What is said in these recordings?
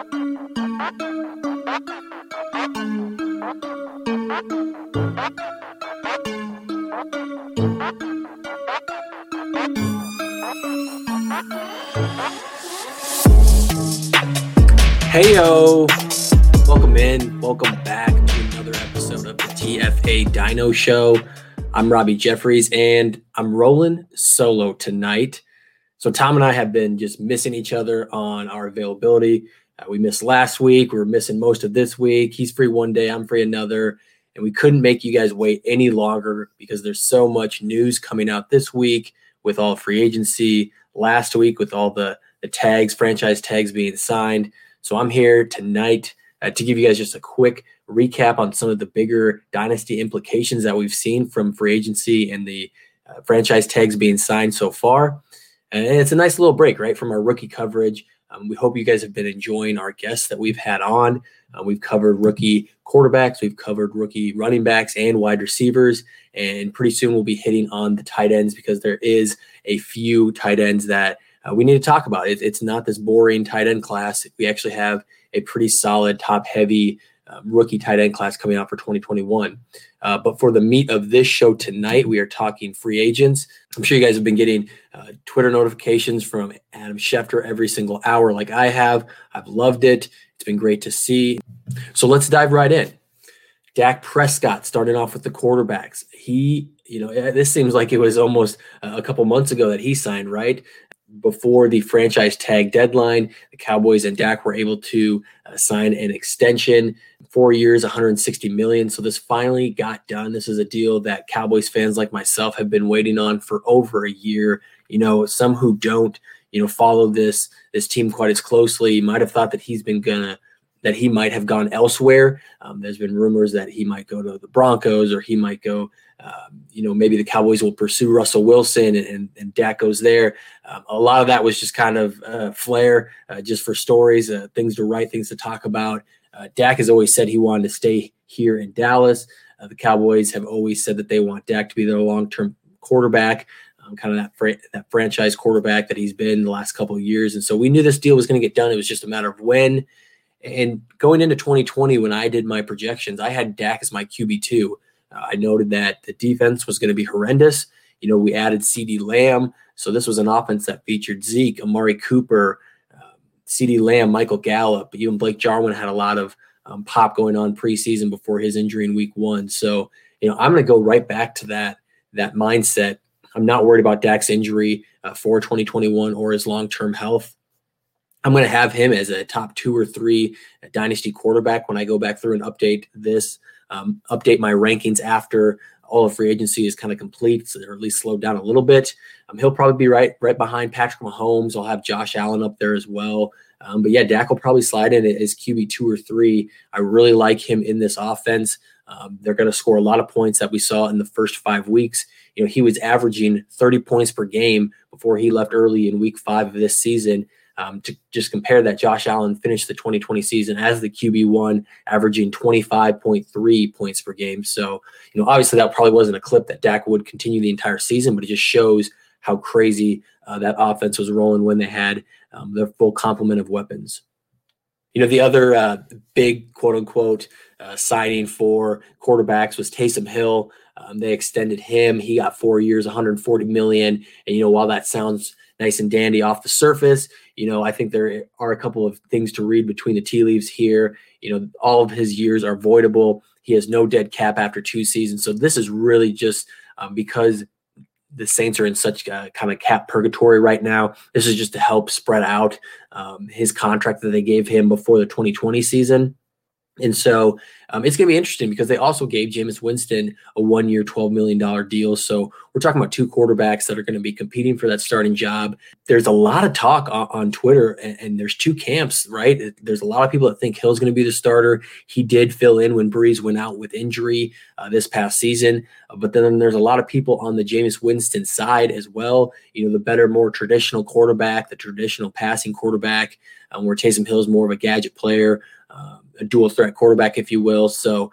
Heyo, welcome in, welcome back to another episode of the TFA Dino Show. I'm Robby Jeffries, and I'm rolling solo tonight. So Tom and I have been just missing each other on our availability. Uh, we missed last week. We were missing most of this week. He's free one day. I'm free another. And we couldn't make you guys wait any longer because there's so much news coming out this week with all free agency, last week with all the, the tags, franchise tags being signed. So I'm here tonight uh, to give you guys just a quick recap on some of the bigger dynasty implications that we've seen from free agency and the uh, franchise tags being signed so far. And it's a nice little break, right, from our rookie coverage. Um, we hope you guys have been enjoying our guests that we've had on. Uh, we've covered rookie quarterbacks, we've covered rookie running backs and wide receivers, and pretty soon we'll be hitting on the tight ends because there is a few tight ends that uh, we need to talk about. It, it's not this boring tight end class. We actually have a pretty solid, top heavy um, rookie tight end class coming out for 2021. Uh, but for the meat of this show tonight, we are talking free agents. I'm sure you guys have been getting uh, Twitter notifications from Adam Schefter every single hour, like I have. I've loved it. It's been great to see. So let's dive right in. Dak Prescott starting off with the quarterbacks. He, you know, this seems like it was almost a couple months ago that he signed, right? Before the franchise tag deadline, the Cowboys and Dak were able to uh, sign an extension, four years, 160 million. So this finally got done. This is a deal that Cowboys fans like myself have been waiting on for over a year. You know, some who don't, you know, follow this this team quite as closely might have thought that he's been gonna that he might have gone elsewhere. Um, there's been rumors that he might go to the Broncos or he might go um, you know, maybe the Cowboys will pursue Russell Wilson and, and, and Dak goes there. Um, a lot of that was just kind of uh, flair, uh, just for stories, uh, things to write, things to talk about. Uh, Dak has always said he wanted to stay here in Dallas. Uh, the Cowboys have always said that they want Dak to be their long-term quarterback, um, kind of that that franchise quarterback that he's been the last couple of years. And so we knew this deal was going to get done. It was just a matter of when. And going into 2020, when I did my projections, I had Dak as my QB two. Uh, I noted that the defense was going to be horrendous. You know, we added CeeDee Lamb. So this was an offense that featured Zeke, Amari Cooper, uh, CeeDee Lamb, Michael Gallup. Even Blake Jarwin had a lot of um, pop going on preseason before his injury in week one. So, you know, I'm going to go right back to that, that mindset. I'm not worried about Dak's injury uh, for 2021 or his long term health. I'm going to have him as a top two or three dynasty quarterback when I go back through and update this um, update my rankings after all of free agency is kind of complete, or at least slowed down a little bit. Um, he'll probably be right right behind Patrick Mahomes. I'll have Josh Allen up there as well. Um, but yeah, Dak will probably slide in as QB two or three. I really like him in this offense. Um, they're going to score a lot of points that we saw in the first five weeks. You know, he was averaging 30 points per game before he left early in week five of this season. Um, to just compare that, Josh Allen finished the 2020 season as the QB1, averaging 25.3 points per game. So, you know, obviously that probably wasn't a clip that Dak would continue the entire season, but it just shows how crazy uh, that offense was rolling when they had um, their full complement of weapons. You know, the other uh, big quote unquote uh, signing for quarterbacks was Taysom Hill. Um, they extended him. He got four years, 140 million. And you know, while that sounds nice and dandy off the surface. You know, I think there are a couple of things to read between the tea leaves here. You know, all of his years are voidable. He has no dead cap after two seasons. So this is really just um, because the Saints are in such a kind of cap purgatory right now. This is just to help spread out um, his contract that they gave him before the 2020 season. And so um, it's going to be interesting because they also gave Jameis Winston a one year, $12 million deal. So we're talking about two quarterbacks that are going to be competing for that starting job. There's a lot of talk on, on Twitter, and, and, there's two camps, right? There's a lot of people that think Hill's going to be the starter. He did fill in when Brees went out with injury uh, this past season. Uh, but then there's a lot of people on the Jameis Winston side as well. You know, the better, more traditional quarterback, the traditional passing quarterback, um, where Taysom Hill is more of a gadget player. Um, a dual threat quarterback, if you will. So,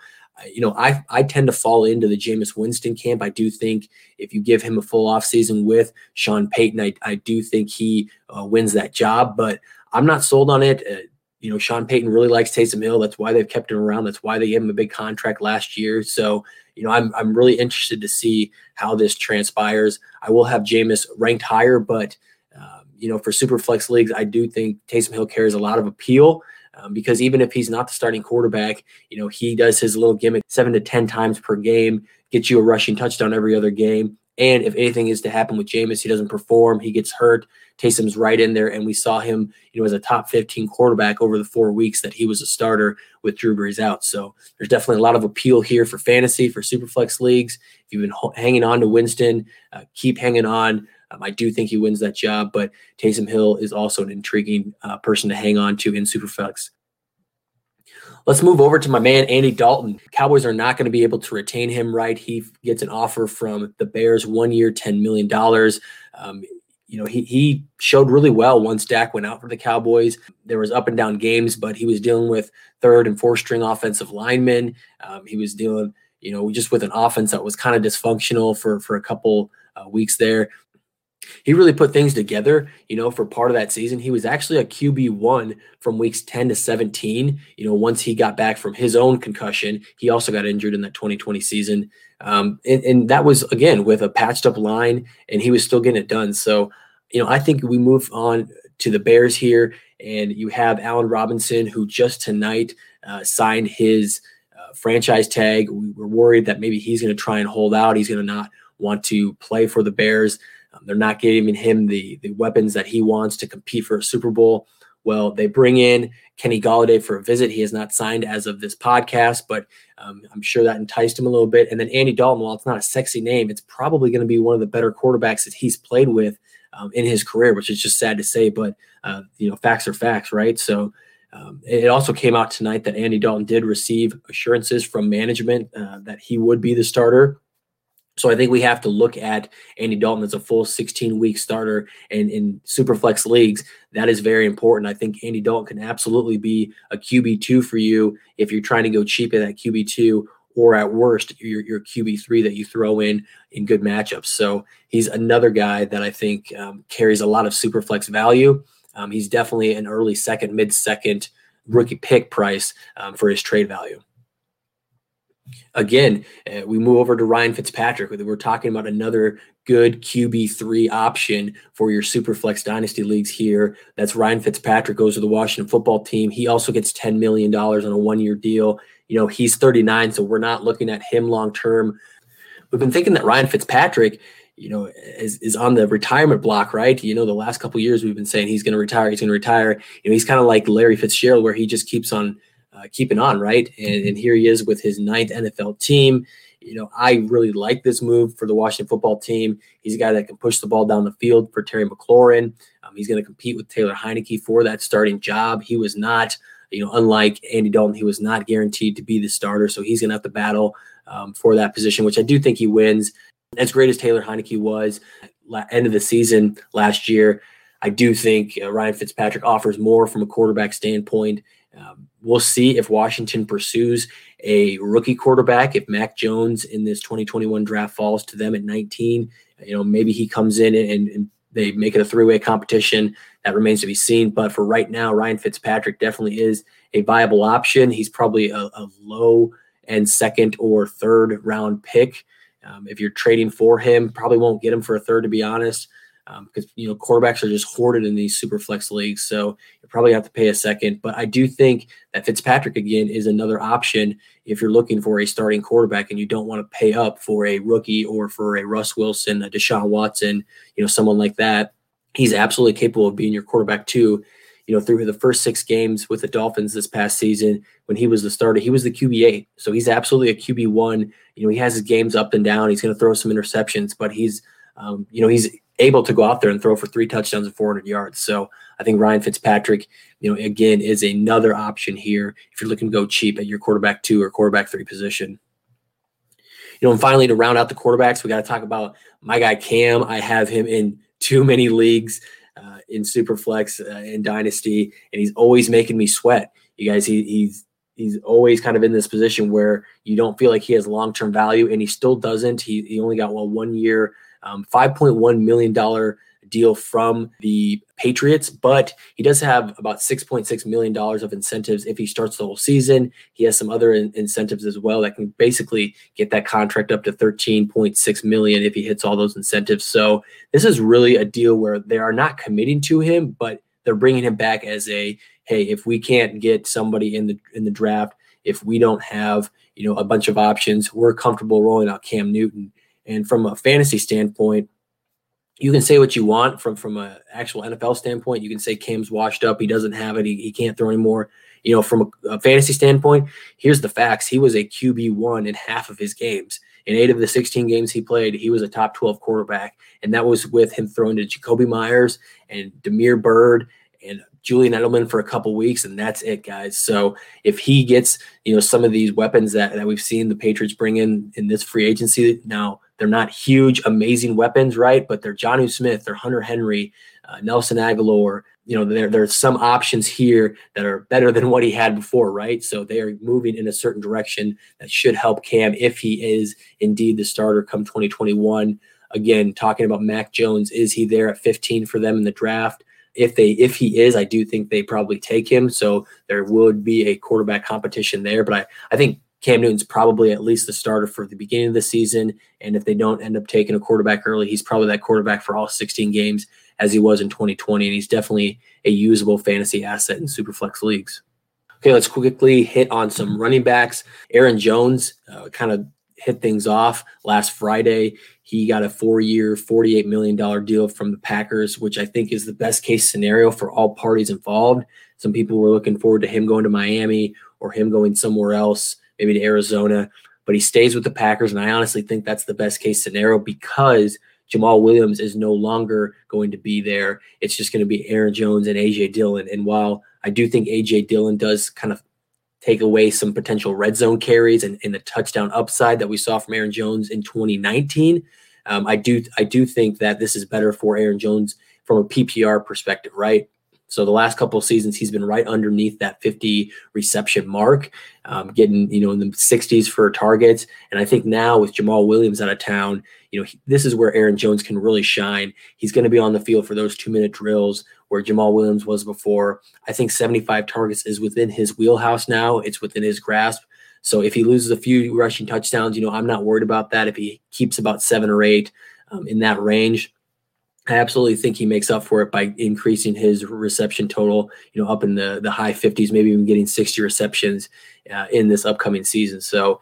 you know, I I tend to fall into the Jameis Winston camp. I do think if you give him a full offseason with Sean Payton, I, I do think he uh, wins that job. But I'm not sold on it. Uh, you know, Sean Payton really likes Taysom Hill. That's why they've kept him around. That's why they gave him a big contract last year. So, you know, I'm I'm really interested to see how this transpires. I will have Jameis ranked higher, but um, you know, for super flex leagues, I do think Taysom Hill carries a lot of appeal. Um, because even if he's not the starting quarterback, you know, he does his little gimmick seven to 10 times per game, gets you a rushing touchdown every other game. And if anything is to happen with Jameis, he doesn't perform, he gets hurt. Taysom's right in there, and we saw him, you know, as a top 15 quarterback over the four weeks that he was a starter with Drew Brees out. So there's definitely a lot of appeal here for fantasy, for superflex leagues. If you've been hanging on to Winston, uh, keep hanging on. Um, I do think he wins that job, but Taysom Hill is also an intriguing uh, person to hang on to in superflex. Let's move over to my man Andy Dalton. Cowboys are not going to be able to retain him, right? He gets an offer from the Bears, one year, ten million dollars. Um, you know, he he showed really well once Dak went out for the Cowboys. There was up and down games, but he was dealing with third and fourth string offensive linemen. Um, he was dealing, you know, just with an offense that was kind of dysfunctional for for a couple uh, weeks there he really put things together, you know, for part of that season. He was actually a QB1 from weeks 10 to 17. You know, once he got back from his own concussion, he also got injured in that 2020 season. Um, and, and that was, again, with a patched up line, and he was still getting it done. So, you know, I think we move on to the Bears here, and you have Allen Robinson, who just tonight uh, signed his uh, franchise tag. We were worried that maybe he's going to try and hold out. He's going to not want to play for the Bears. Um, they're not giving him the the weapons that he wants to compete for a Super Bowl. Well, they bring in Kenny Golladay for a visit. He has not signed as of this podcast, but um, I'm sure that enticed him a little bit. And then Andy Dalton, while it's not a sexy name, it's probably going to be one of the better quarterbacks that he's played with um, in his career, which is just sad to say, but uh, you know, facts are facts, right? So um, it also came out tonight that Andy Dalton did receive assurances from management uh, that he would be the starter so I think we have to look at Andy Dalton as a full 16 week starter and in super flex leagues. That is very important. I think Andy Dalton can absolutely be a QB2 for you if you're trying to go cheap at that QB2 or at worst your, your QB3 that you throw in in good matchups. So he's another guy that I think um, carries a lot of super flex value. Um, he's definitely an early second, mid second rookie pick price um, for his trade value again, uh, we move over to Ryan Fitzpatrick. We're talking about another good QB3 option for your Superflex Dynasty leagues here. That's Ryan Fitzpatrick goes to the Washington football team. He also gets $10 million on a one year deal. You know, he's 39, so we're not looking at him long term. We've been thinking that Ryan Fitzpatrick, you know, is, is on the retirement block, right? You know, the last couple years we've been saying he's going to retire, he's going to retire. You know, he's kind of like Larry Fitzgerald, where he just keeps on uh, keeping on, right? And, and here he is with his ninth NFL team. You know, I really like this move for the Washington football team. He's a guy that can push the ball down the field for Terry McLaurin. Um, he's going to compete with Taylor Heinicke for that starting job. He was not, you know, unlike Andy Dalton, he was not guaranteed to be the starter. So he's going to have to battle um, for that position, which I do think he wins. As great as Taylor Heinicke was, end of the season last year, I do think uh, Ryan Fitzpatrick offers more from a quarterback standpoint. Um, we'll see if Washington pursues a rookie quarterback. If Mac Jones in this 2021 draft falls to them at 19, you know, maybe he comes in and, and they make it a three way competition. That remains to be seen. But for right now, Ryan Fitzpatrick definitely is a viable option. He's probably a, a low and second or third round pick. Um, if you're trading for him, probably won't get him for a third, to be honest because um, you know quarterbacks are just hoarded in these super flex leagues. So you probably have to pay a second. But I do think that Fitzpatrick again is another option if you're looking for a starting quarterback and you don't want to pay up for a rookie or for a Russ Wilson, a Deshaun Watson, you know, someone like that. He's absolutely capable of being your quarterback too. You know, through the first six games with the Dolphins this past season, when he was the starter, he was the QB eight. So he's absolutely a QB one. You know, he has his games up and down. He's going to throw some interceptions, but he's, um, you know, he's able to go out there and throw for three touchdowns and 400 yards. So I think Ryan Fitzpatrick, you know, again, is another option here if you're looking to go cheap at your quarterback two or quarterback three position. You know, and finally, to round out the quarterbacks, we got to talk about my guy Cam. I have him in too many leagues uh, in Superflex uh, in Dynasty, and he's always making me sweat. You guys, he, he's he's always kind of in this position where you don't feel like he has long term value, and he still doesn't. He, he only got well one year um, $5.1 million deal from the Patriots, but he does have about $6.6 million of incentives if he starts the whole season. He has some other in- incentives as well that can basically get that contract up to 13.6 million if he hits all those incentives. So this is really a deal where they are not committing to him, but they're bringing him back as a hey, if we can't get somebody in the in the draft, if we don't have you know a bunch of options, we're comfortable rolling out Cam Newton. And from a fantasy standpoint, you can say what you want from from an actual NFL standpoint. You can say Cam's washed up. He doesn't have it. He, he can't throw anymore. You know, from a, a fantasy standpoint, here's the facts. He was a QB one in half of his games. In eight of the 16 games he played, he was a top 12 quarterback, and that was with him throwing to Jakobi Meyers and Damiere Byrd and Julian Edelman for a couple weeks, and that's it, guys. So if he gets, you know, some of these weapons that, that we've seen the Patriots bring in in this free agency, now they're not huge, amazing weapons, right? But they're Jonnu Smith, they're Hunter Henry, uh, Nelson Agholor. You know, there there's some options here that are better than what he had before, right? So they are moving in a certain direction that should help Cam if he is indeed the starter come 2021. Again, talking about Mac Jones, is he there at 15 for them in the draft? if they if he is, I do think they probably take him. So there would be a quarterback competition there. But I, I think Cam Newton's probably at least the starter for the beginning of the season. And if they don't end up taking a quarterback early, he's probably that quarterback for all 16 games as he was in 2020. And he's definitely a usable fantasy asset in superflex leagues. Okay, let's quickly hit on some running backs. Aaron Jones uh, kind of hit things off last Friday. He got a four year, $48 million deal from the Packers, which I think is the best case scenario for all parties involved. Some people were looking forward to him going to Miami or him going somewhere else, maybe to Arizona, but he stays with the Packers. And I honestly think that's the best case scenario because Jamaal Williams is no longer going to be there. It's just going to be Aaron Jones and AJ Dillon. And while I do think AJ Dillon does kind of take away some potential red zone carries and, and the touchdown upside that we saw from Aaron Jones in 2019. Um, I do I do think that this is better for Aaron Jones from a PPR perspective, right? So the last couple of seasons, he's been right underneath that 50 reception mark, um, getting you know in the 60s for targets. And I think now with Jamaal Williams out of town, you know he, this is where Aaron Jones can really shine. He's going to be on the field for those two minute drills where Jamaal Williams was before. I think 75 targets is within his wheelhouse now. It's within his grasp. So if he loses a few rushing touchdowns, you know I'm not worried about that. If he keeps about seven or eight um, in that range I absolutely think he makes up for it by increasing his reception total, you know, up in the the high 50s, maybe even getting 60 receptions uh, in this upcoming season. So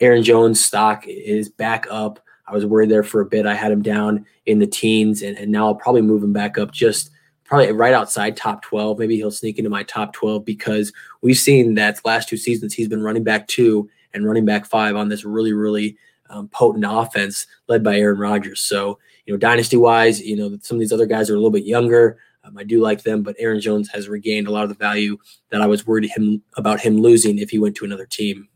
Aaron Jones stock is back up. I was worried there for a bit. I had him down in the teens, and, and now I'll probably move him back up just probably right outside top 12. Maybe he'll sneak into my top 12 because we've seen that last two seasons he's been running back two and running back five on this really, really um, potent offense led by Aaron Rodgers. So you know, dynasty wise, you know, some of these other guys are a little bit younger. Um, I do like them, but Aaron Jones has regained a lot of the value that I was worried him about him losing if he went to another team.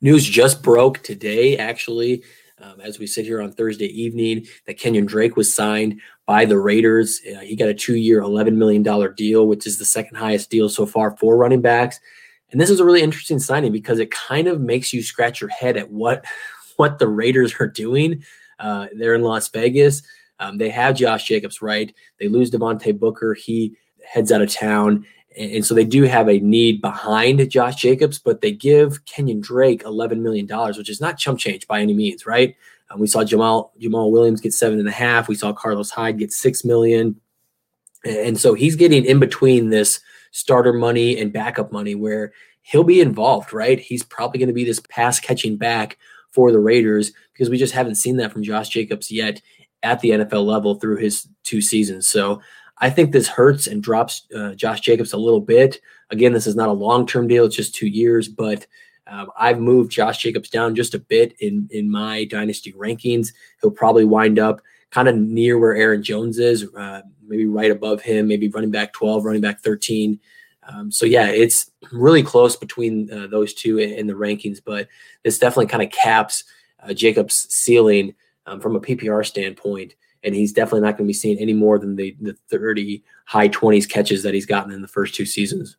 News just broke today, actually, um, as we sit here on Thursday evening, that Kenyon Drake was signed by the Raiders. Uh, he got a two-year, $11 million deal, which is the second highest deal so far for running backs. And this is a really interesting signing because it kind of makes you scratch your head at what what the Raiders are doing uh, they're in Las Vegas. Um, they have Josh Jacobs, right? They lose Devontae Booker. He heads out of town. And, and so they do have a need behind Josh Jacobs, but they give Kenyon Drake $11 million, which is not chump change by any means, right? Um, we saw Jamal, Jamaal Williams get seven and a half. We saw Carlos Hyde get six million. And so he's getting in between this starter money and backup money where he'll be involved, right? He's probably going to be this pass catching back for the Raiders because we just haven't seen that from Josh Jacobs yet at the NFL level through his two seasons. So I think this hurts and drops uh, Josh Jacobs a little bit. Again, this is not a long term deal, it's just two years, but um, I've moved Josh Jacobs down just a bit in, in my dynasty rankings. He'll probably wind up kind of near where Aaron Jones is, uh, maybe right above him, maybe running back 12, running back 13. Um, so yeah, it's really close between uh, those two in, in, the rankings, but this definitely kind of caps uh, Jacob's ceiling um, from a PPR standpoint, and he's definitely not going to be seeing any more than the the 30 high 20s catches that he's gotten in the first two seasons.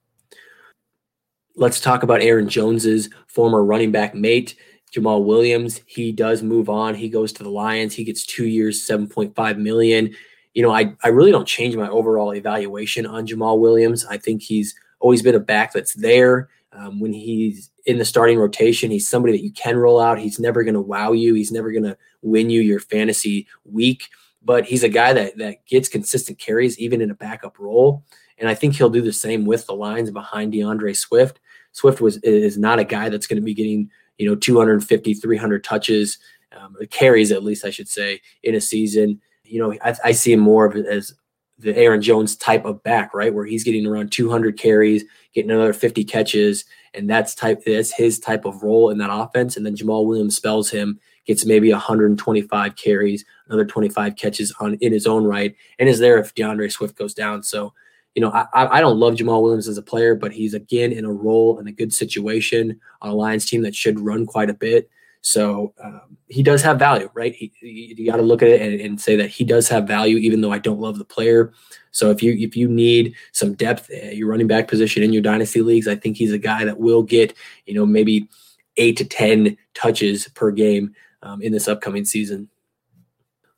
Let's talk about Aaron Jones's former running back mate. Jamaal Williams, he does move on. He goes to the Lions. He gets two years, 7.5 million. You know, I, I really don't change my overall evaluation on Jamaal Williams. I think he's always been a back that's there. Um, when he's in the starting rotation, he's somebody that you can roll out. He's never going to wow you. He's never going to win you your fantasy week, but he's a guy that that gets consistent carries even in a backup role. And I think he'll do the same with the lines behind D'Andre Swift. Swift was is not a guy that's going to be getting you know 250, 300 touches, um, carries at least I should say in a season. You know, I, I see him more of as the Aaron Jones type of back, right, where he's getting around 200 carries, getting another 50 catches, and that's type that's his type of role in that offense. And then Jamaal Williams spells him, gets maybe 125 carries, another 25 catches on in his own right, and is there if D'Andre Swift goes down. So, you know, I, I don't love Jamaal Williams as a player, but he's again in a role in a good situation on a Lions team that should run quite a bit. So um, he does have value, right? He, you got to look at it and, and, say that he does have value, even though I don't love the player. So if you if you need some depth at your running back position in your dynasty leagues, I think he's a guy that will get you know maybe eight to ten touches per game um, in this upcoming season.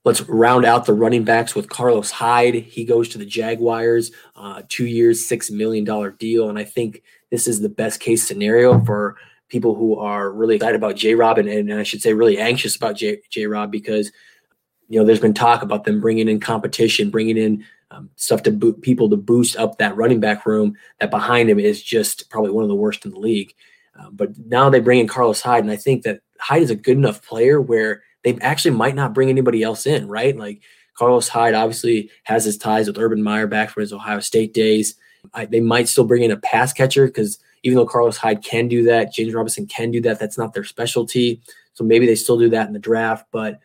Let's round out the running backs with Carlos Hyde. He goes to the Jaguars, uh, two years, six million dollar deal, and I think this is the best case scenario for people who are really excited about J Rob and, and I should say really anxious about J Rob because you know there's been talk about them bringing in competition, bringing in um, stuff to boot people to boost up that running back room that behind him is just probably one of the worst in the league. Uh, but now they bring in Carlos Hyde, and I think that Hyde is a good enough player where they actually might not bring anybody else in, right? Like Carlos Hyde obviously has his ties with Urban Meyer back from his Ohio State days. I, they might still bring in a pass catcher because even though Carlos Hyde can do that, James Robinson can do that. That's not their specialty. So maybe they still do that in the draft. But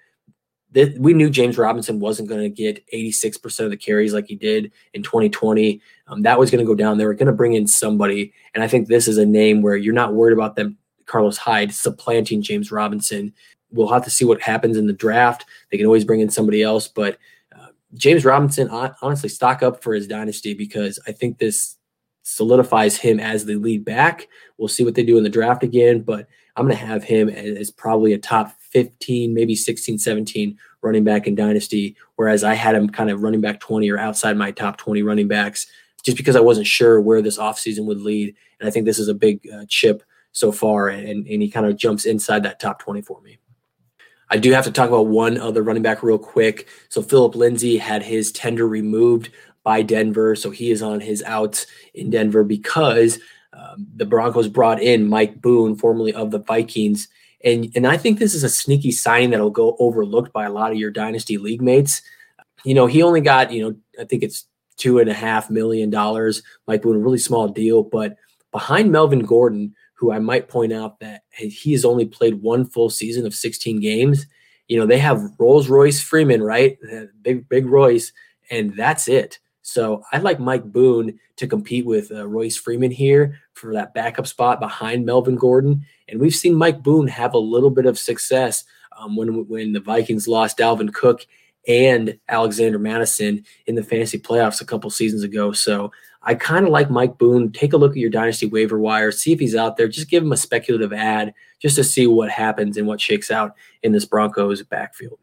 th- we knew James Robinson wasn't going to get 86% of the carries like he did in 2020. Um, that was going to go down. They were going to bring in somebody. And I think this is a name where you're not worried about them, Carlos Hyde, supplanting James Robinson. We'll have to see what happens in the draft. They can always bring in somebody else. But uh, James Robinson, honestly, stock up for his dynasty because I think this solidifies him as the lead back. We'll see what they do in the draft again, but I'm going to have him as probably a top 15, maybe 16, 17 running back in Dynasty, whereas I had him kind of running back 20 or outside my top 20 running backs just because I wasn't sure where this offseason would lead. And I think this is a big uh, chip so far, and, and he kind of jumps inside that top 20 for me. I do have to talk about one other running back real quick. So Philip Lindsay had his tender removed by Denver. So he is on his outs in Denver because um, the Broncos brought in Mike Boone, formerly of the Vikings. And, and I think this is a sneaky signing that'll go overlooked by a lot of your dynasty league mates. You know, he only got, you know, I think it's two and a half million dollars. Mike Boone, a really small deal. But behind Melvin Gordon, who I might point out that he has only played one full season of 16 games. You know, they have Rolls Royce Freeman, right? Big, big Royce, and that's it. So I'd like Mike Boone to compete with uh, Royce Freeman here for that backup spot behind Melvin Gordon. And we've seen Mike Boone have a little bit of success um, when when the Vikings lost Dalvin Cook and Alexander Mattison in the fantasy playoffs a couple seasons ago. So I kind of like Mike Boone. Take a look at your dynasty waiver wire, see if he's out there. Just give him a speculative ad just to see what happens and what shakes out in this Broncos backfield.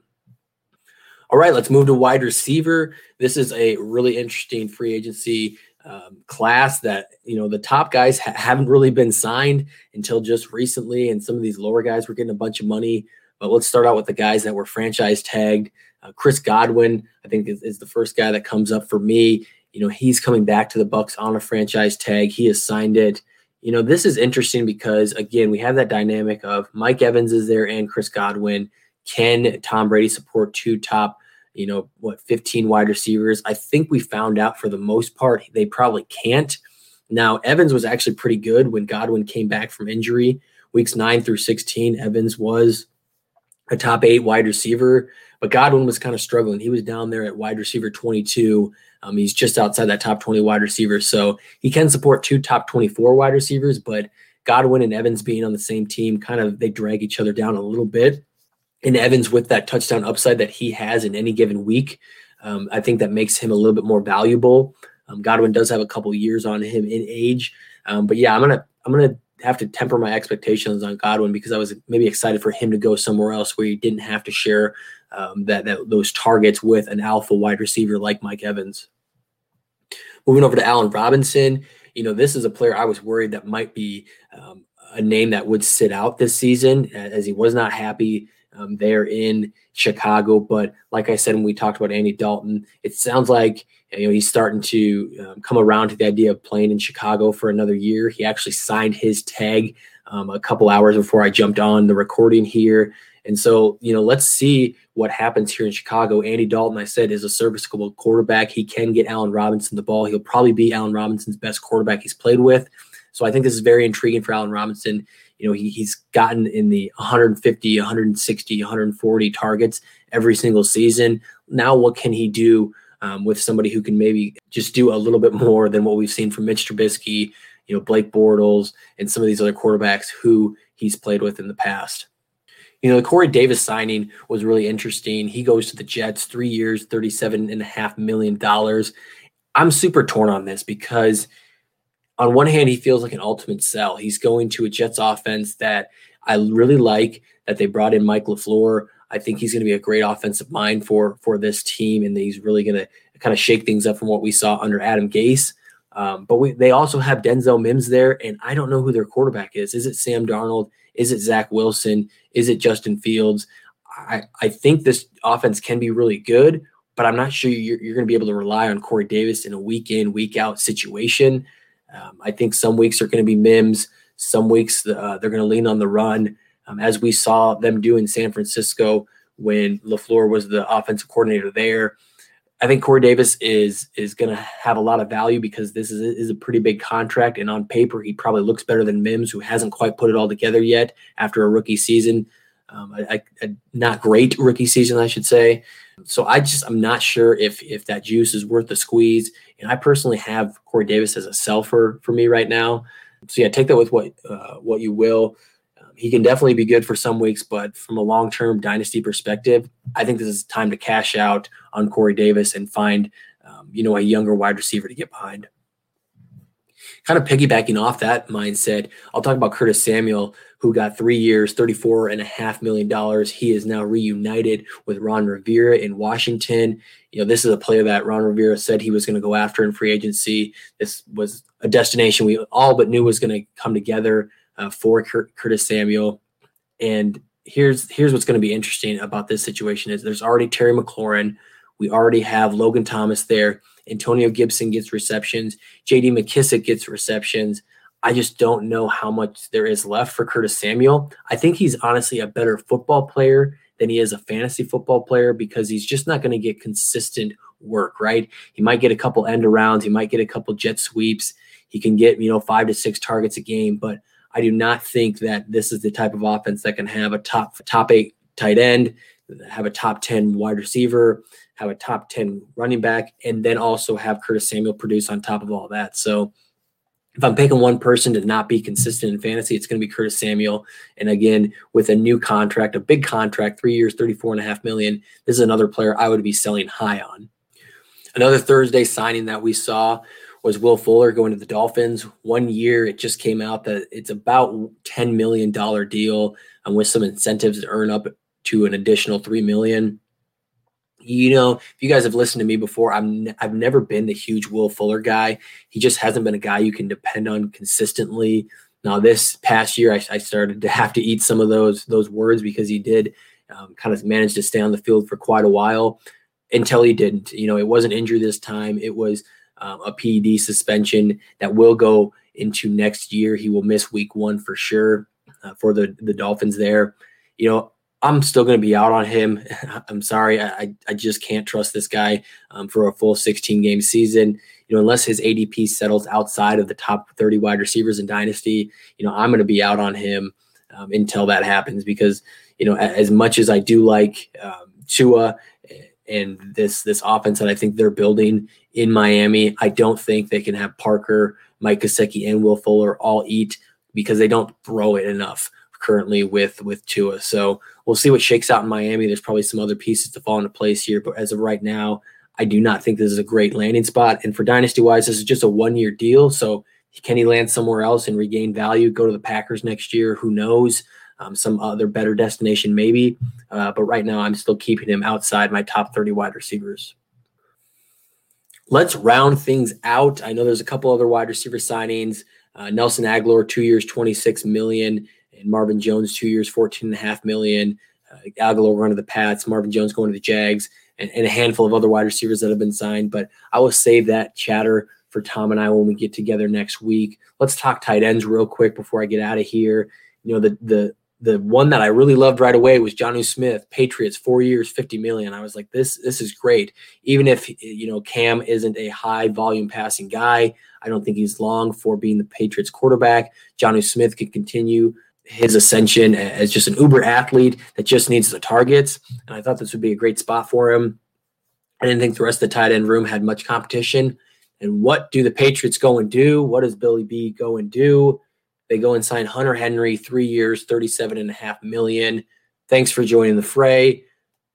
All right, let's move to wide receiver. This is a really interesting free agency um, class that you know the top guys ha- haven't really been signed until just recently, and some of these lower guys were getting a bunch of money. But let's start out with the guys that were franchise tagged. Uh, Chris Godwin, I think, is, is the first guy that comes up for me. You know, he's coming back to the Bucs on a franchise tag. He has signed it. You know, this is interesting because again, we have that dynamic of Mike Evans is there and Chris Godwin. Can Tom Brady support two top, you know, what, 15 wide receivers? I think we found out for the most part they probably can't. Now, Evans was actually pretty good when Godwin came back from injury. Weeks 9 through 16, Evans was a top 8 wide receiver, but Godwin was kind of struggling. He was down there at wide receiver 22. Um, he's just outside that top 20 wide receiver. So he can support two top 24 wide receivers, but Godwin and Evans being on the same team kind of they drag each other down a little bit and Evans with that touchdown upside that he has in any given week, um, I think that makes him a little bit more valuable. Um, Godwin does have a couple years on him in age, um, but yeah, I'm gonna I'm gonna have to temper my expectations on Godwin because I was maybe excited for him to go somewhere else where he didn't have to share um, that, that those targets with an alpha wide receiver like Mike Evans. Moving over to Allen Robinson, you know, this is a player I was worried that might be um, a name that would sit out this season as he was not happy um, there in Chicago. But like I said, when we talked about Andy Dalton, it sounds like you know he's starting to um, come around to the idea of playing in Chicago for another year. He actually signed his tag um, a couple hours before I jumped on the recording here. And so, you know, let's see what happens here in Chicago. Andy Dalton, I said, is a serviceable quarterback. He can get Allen Robinson the ball. He'll probably be Allen Robinson's best quarterback he's played with. So I think this is very intriguing for Allen Robinson. You know, he, he's gotten in the 150, 160, 140 targets every single season. Now, what can he do um, with somebody who can maybe just do a little bit more than what we've seen from Mitch Trubisky, you know, Blake Bortles, and some of these other quarterbacks who he's played with in the past? You know, the Corey Davis signing was really interesting. He goes to the Jets, three years, $37.5 million. I'm super torn on this because – on one hand, he feels like an ultimate sell. He's going to a Jets offense that I really like. That they brought in Mike LaFleur. I think he's going to be a great offensive mind for for this team, and he's really going to kind of shake things up from what we saw under Adam Gase. Um, but we, they also have Denzel Mims there, and I don't know who their quarterback is. Is it Sam Darnold? Is it Zach Wilson? Is it Justin Fields? I, I think this offense can be really good, but I'm not sure you're, you're going to be able to rely on Corey Davis in a week in, week out situation. Um, I think some weeks are going to be Mims. Some weeks uh, they're going to lean on the run, um, as we saw them do in San Francisco when LaFleur was the offensive coordinator there. I think Corey Davis is is going to have a lot of value because this is, is a pretty big contract, and on paper he probably looks better than Mims, who hasn't quite put it all together yet after a rookie season, um, a, a, not great rookie season, I should say. So I just I'm not sure if if that juice is worth the squeeze. And I personally have Corey Davis as a sell for for me right now. So yeah, take that with what uh, what you will. Um, he can definitely be good for some weeks, but from a long term dynasty perspective, I think this is time to cash out on Corey Davis and find um, you know a younger wide receiver to get behind. Kind of piggybacking off that mindset, I'll talk about Curtis Samuel who got three years, $34.5 million. He is now reunited with Ron Rivera in Washington. You know, this is a player that Ron Rivera said he was going to go after in free agency. This was a destination we all but knew was going to come together uh, for Cur- Curtis Samuel. And here's here's what's going to be interesting about this situation is there's already Terry McLaurin. We already have Logan Thomas there. Antonio Gibson gets receptions. J.D. McKissick gets receptions. I just don't know how much there is left for Curtis Samuel. I think he's honestly a better football player than he is a fantasy football player because he's just not going to get consistent work, right? He might get a couple end arounds, he might get a couple jet sweeps, he can get, you know, five to six targets a game, but I do not think that this is the type of offense that can have a top top eight tight end, have a top 10 wide receiver, have a top 10 running back, and then also have Curtis Samuel produce on top of all that. So if I'm picking one person to not be consistent in fantasy, it's going to be Curtis Samuel. And again, with a new contract, a big contract, three years, 34 and a half million, this is another player I would be selling high on. Another Thursday signing that we saw was Will Fuller going to the Dolphins. One year, it just came out that it's about $10 million deal and with some incentives to earn up to an additional $3 million you know, if you guys have listened to me before, I'm I've never been the huge Will Fuller guy. He just hasn't been a guy you can depend on consistently. Now, this past year, I, I started to have to eat some of those those words because he did um, kind of manage to stay on the field for quite a while until he didn't. You know, it wasn't injury this time; it was um, a PED suspension that will go into next year. He will miss Week One for sure uh, for the the Dolphins. There, you know, I'm still going to be out on him. I'm sorry. I, I just can't trust this guy um, for a full 16 game season. You know, unless his ADP settles outside of the top 30 wide receivers in Dynasty, you know, I'm going to be out on him um, until that happens because, you know, as much as I do like um, Tua and this this offense that I think they're building in Miami, I don't think they can have Parker, Mike Gesicki, and Will Fuller all eat because they don't throw it enough currently with with Tua. So we'll see what shakes out in Miami. There's probably some other pieces to fall into place here, but as of right now, I do not think this is a great landing spot. And for dynasty wise, this is just a one year deal. So can he land somewhere else and regain value? Go to the Packers next year? Who knows? um, some other better destination, maybe. Uh, but right now, I'm still keeping him outside my top 30 wide receivers. Let's round things out. I know there's a couple other wide receiver signings. Uh, Nelson Agholor, two years, 26 million, and Marvin Jones, two years, 14 and a half million. Uh, Agholor going to the Pats, Marvin Jones going to the Jags, and, and a handful of other wide receivers that have been signed. But I will save that chatter for Tom and I when we get together next week. Let's talk tight ends real quick before I get out of here. You know, the the the one that I really loved right away was Jonnu Smith, Patriots, four years, 50 million. I was like, this, this is great. Even if, you know, Cam isn't a high volume passing guy, I don't think he's long for being the Patriots quarterback. Jonnu Smith could continue his ascension as just an uber athlete that just needs the targets. And I thought this would be a great spot for him. I didn't think the rest of the tight end room had much competition. And what do the Patriots go and do? What does Billy B go and do? They go and sign Hunter Henry, three years, 37 and a half million. Thanks for joining the fray.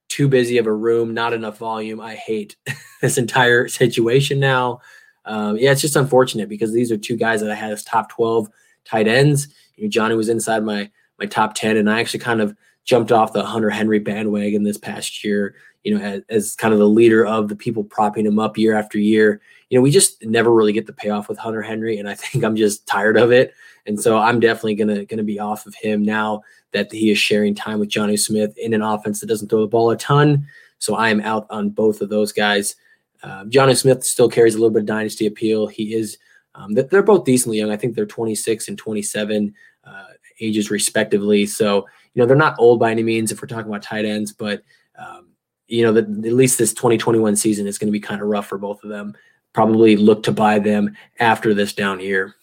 Too busy of a room, not enough volume. I hate this entire situation now. Um, yeah, it's just unfortunate because these are two guys that I had as top 12 tight ends. Jonnu was inside my my top 10, and I actually kind of jumped off the Hunter Henry bandwagon this past year, you know, as, as kind of the leader of the people propping him up year after year. You know, we just never really get the payoff with Hunter Henry, and I think I'm just tired of it. And so I'm definitely gonna gonna be off of him now that he is sharing time with Jonnu Smith in an offense that doesn't throw the ball a ton. So I am out on both of those guys. Uh, Jonnu Smith still carries a little bit of dynasty appeal. He is um, they're both decently young. I think they're 26 and 27 uh, ages respectively. So you know they're not old by any means if we're talking about tight ends, but um, you know the, at least this 2021 season is going to be kind of rough for both of them. Probably look to buy them after this down here.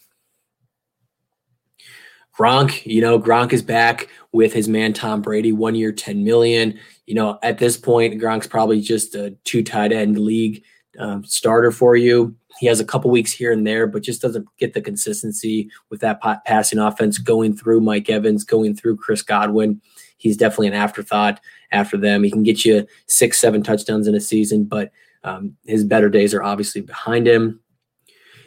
Gronk, you know, Gronk is back with his man Tom Brady, one year, 10 million. You know, at this point, Gronk's probably just a two tight end league um, starter for you. He has a couple weeks here and there, but just doesn't get the consistency with that passing offense going through Mike Evans, going through Chris Godwin. He's definitely an afterthought after them. He can get you six, seven touchdowns in a season, but um, his better days are obviously behind him.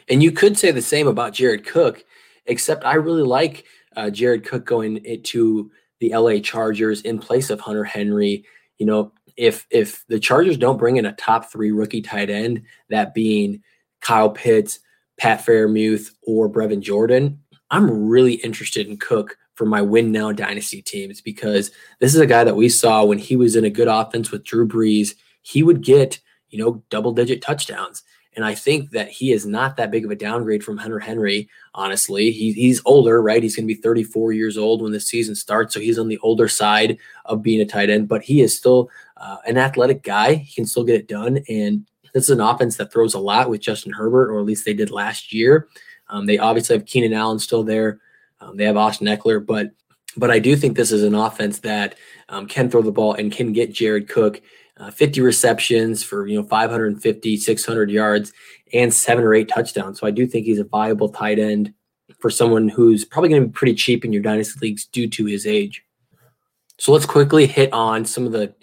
And you could say the same about Jared Cook, except I really like uh, Jared Cook going to the LA Chargers in place of Hunter Henry. You know, if if the Chargers don't bring in a top three rookie tight end, that being Kyle Pitts, Pat Freiermuth, or Brevin Jordan, I'm really interested in Cook for my win now dynasty teams because this is a guy that we saw when he was in a good offense with Drew Brees. He would get, you know, double digit touchdowns. And I think that he is not that big of a downgrade from Hunter Henry, honestly. He, he's older, right? He's going to be 34 years old when the season starts. So he's on the older side of being a tight end, but he is still uh, an athletic guy. He can still get it done. And this is an offense that throws a lot with Justin Herbert, or at least they did last year. Um, they obviously have Keenan Allen still there. Um, they have Austin Ekeler, but but I do think this is an offense that um, can throw the ball and can get Jared Cook uh, 50 receptions for you know 550 600 yards and seven or eight touchdowns. So i do think he's a viable tight end for someone who's probably going to be pretty cheap in your dynasty leagues due to his age. So let's quickly hit on some of the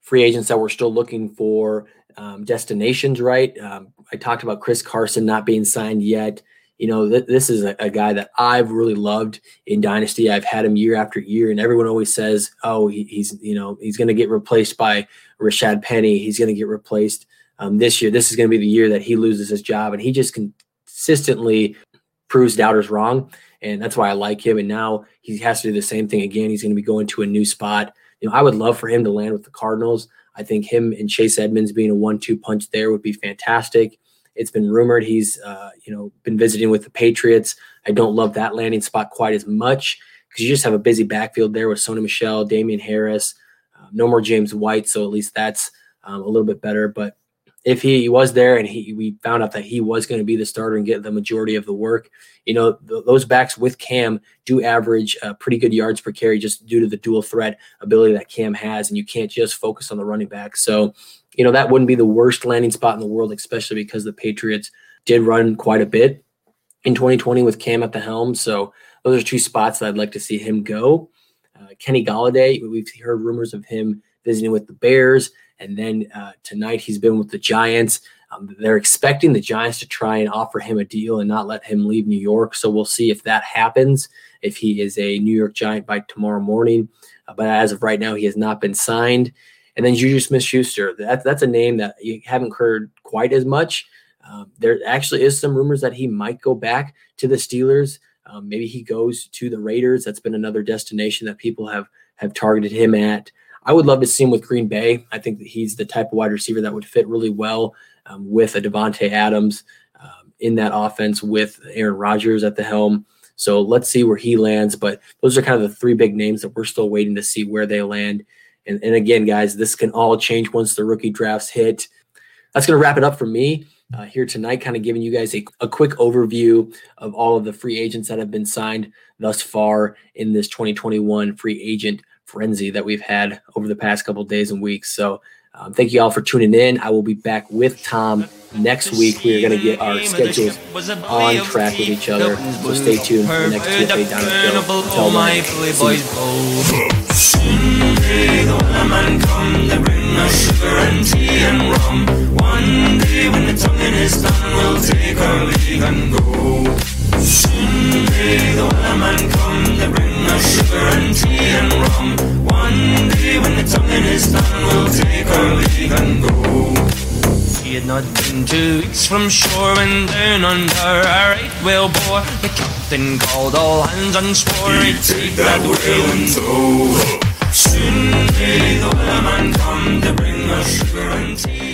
free agents that we're still looking for um, destinations right? Um, i talked about chris carson not being signed yet you know, th- this is a, a, guy that I've really loved in Dynasty. I've had him year after year, and everyone always says, "Oh, he, he's you know he's going to get replaced by Rashaad Penny. He's going to get replaced um, this year. This is going to be the year that he loses his job." And he just consistently proves doubters wrong, and that's why I like him. And now he has to do the same thing again. He's going to be going to a new spot. You know, I would love for him to land with the Cardinals. I think him and Chase Edmonds being a one-two punch there would be fantastic. It's been rumored he's, uh, you know, been visiting with the Patriots. I don't love that landing spot quite as much because you just have a busy backfield there with Sony Michel, Damien Harris, uh, no more James White, so at least that's um, a little bit better. But if he was there and he we found out that he was going to be the starter and get the majority of the work, you know, th- those backs with Cam do average uh, pretty good yards per carry just due to the dual threat ability that Cam has, and you can't just focus on the running back. So you know, that wouldn't be the worst landing spot in the world, especially because the Patriots did run quite a bit in 2020 with Cam at the helm. So those are two spots that I'd like to see him go. Uh, Kenny Golladay, we've heard rumors of him visiting with the Bears, and then uh, tonight he's been with the Giants. Um, they're expecting the Giants to try and offer him a deal and not let him leave New York. So we'll see if that happens, if he is a New York Giant by tomorrow morning. Uh, but as of right now, he has not been signed. And then Juju Smith Schuster, that, that's a name that you haven't heard quite as much. Um, there actually is some rumors that he might go back to the Steelers. Um, maybe he goes to the Raiders. That's been another destination that people have have targeted him at. I would love to see him with Green Bay. I think that he's the type of wide receiver that would fit really well um, with a Davante Adams um, in that offense with Aaron Rodgers at the helm. So let's see where he lands. But those are kind of the three big names that we're still waiting to see where they land. And, and again, guys, this can all change once the rookie drafts hit. That's going to wrap it up for me uh, here tonight, kind of giving you guys a, a quick overview of all of the free agents that have been signed thus far in this 2021 free agent frenzy that we've had over the past couple days and weeks. So um, thank you all for tuning in. I will be back with Tom next week. We are going to get our schedules on track with each other. So stay tuned for the next TFA Down. Until then, The come bring us sugar and tea and rum. One day when the tonguing is done, we'll take our leave and go. The come bring us sugar and tea and rum. One day when the we'll take our leave and go. He had not been two weeks from shore when down under a right whale bore. The captain called all hands and swore he'd take that whale in tow. Soon may the wellerman come to bring us sugar and tea.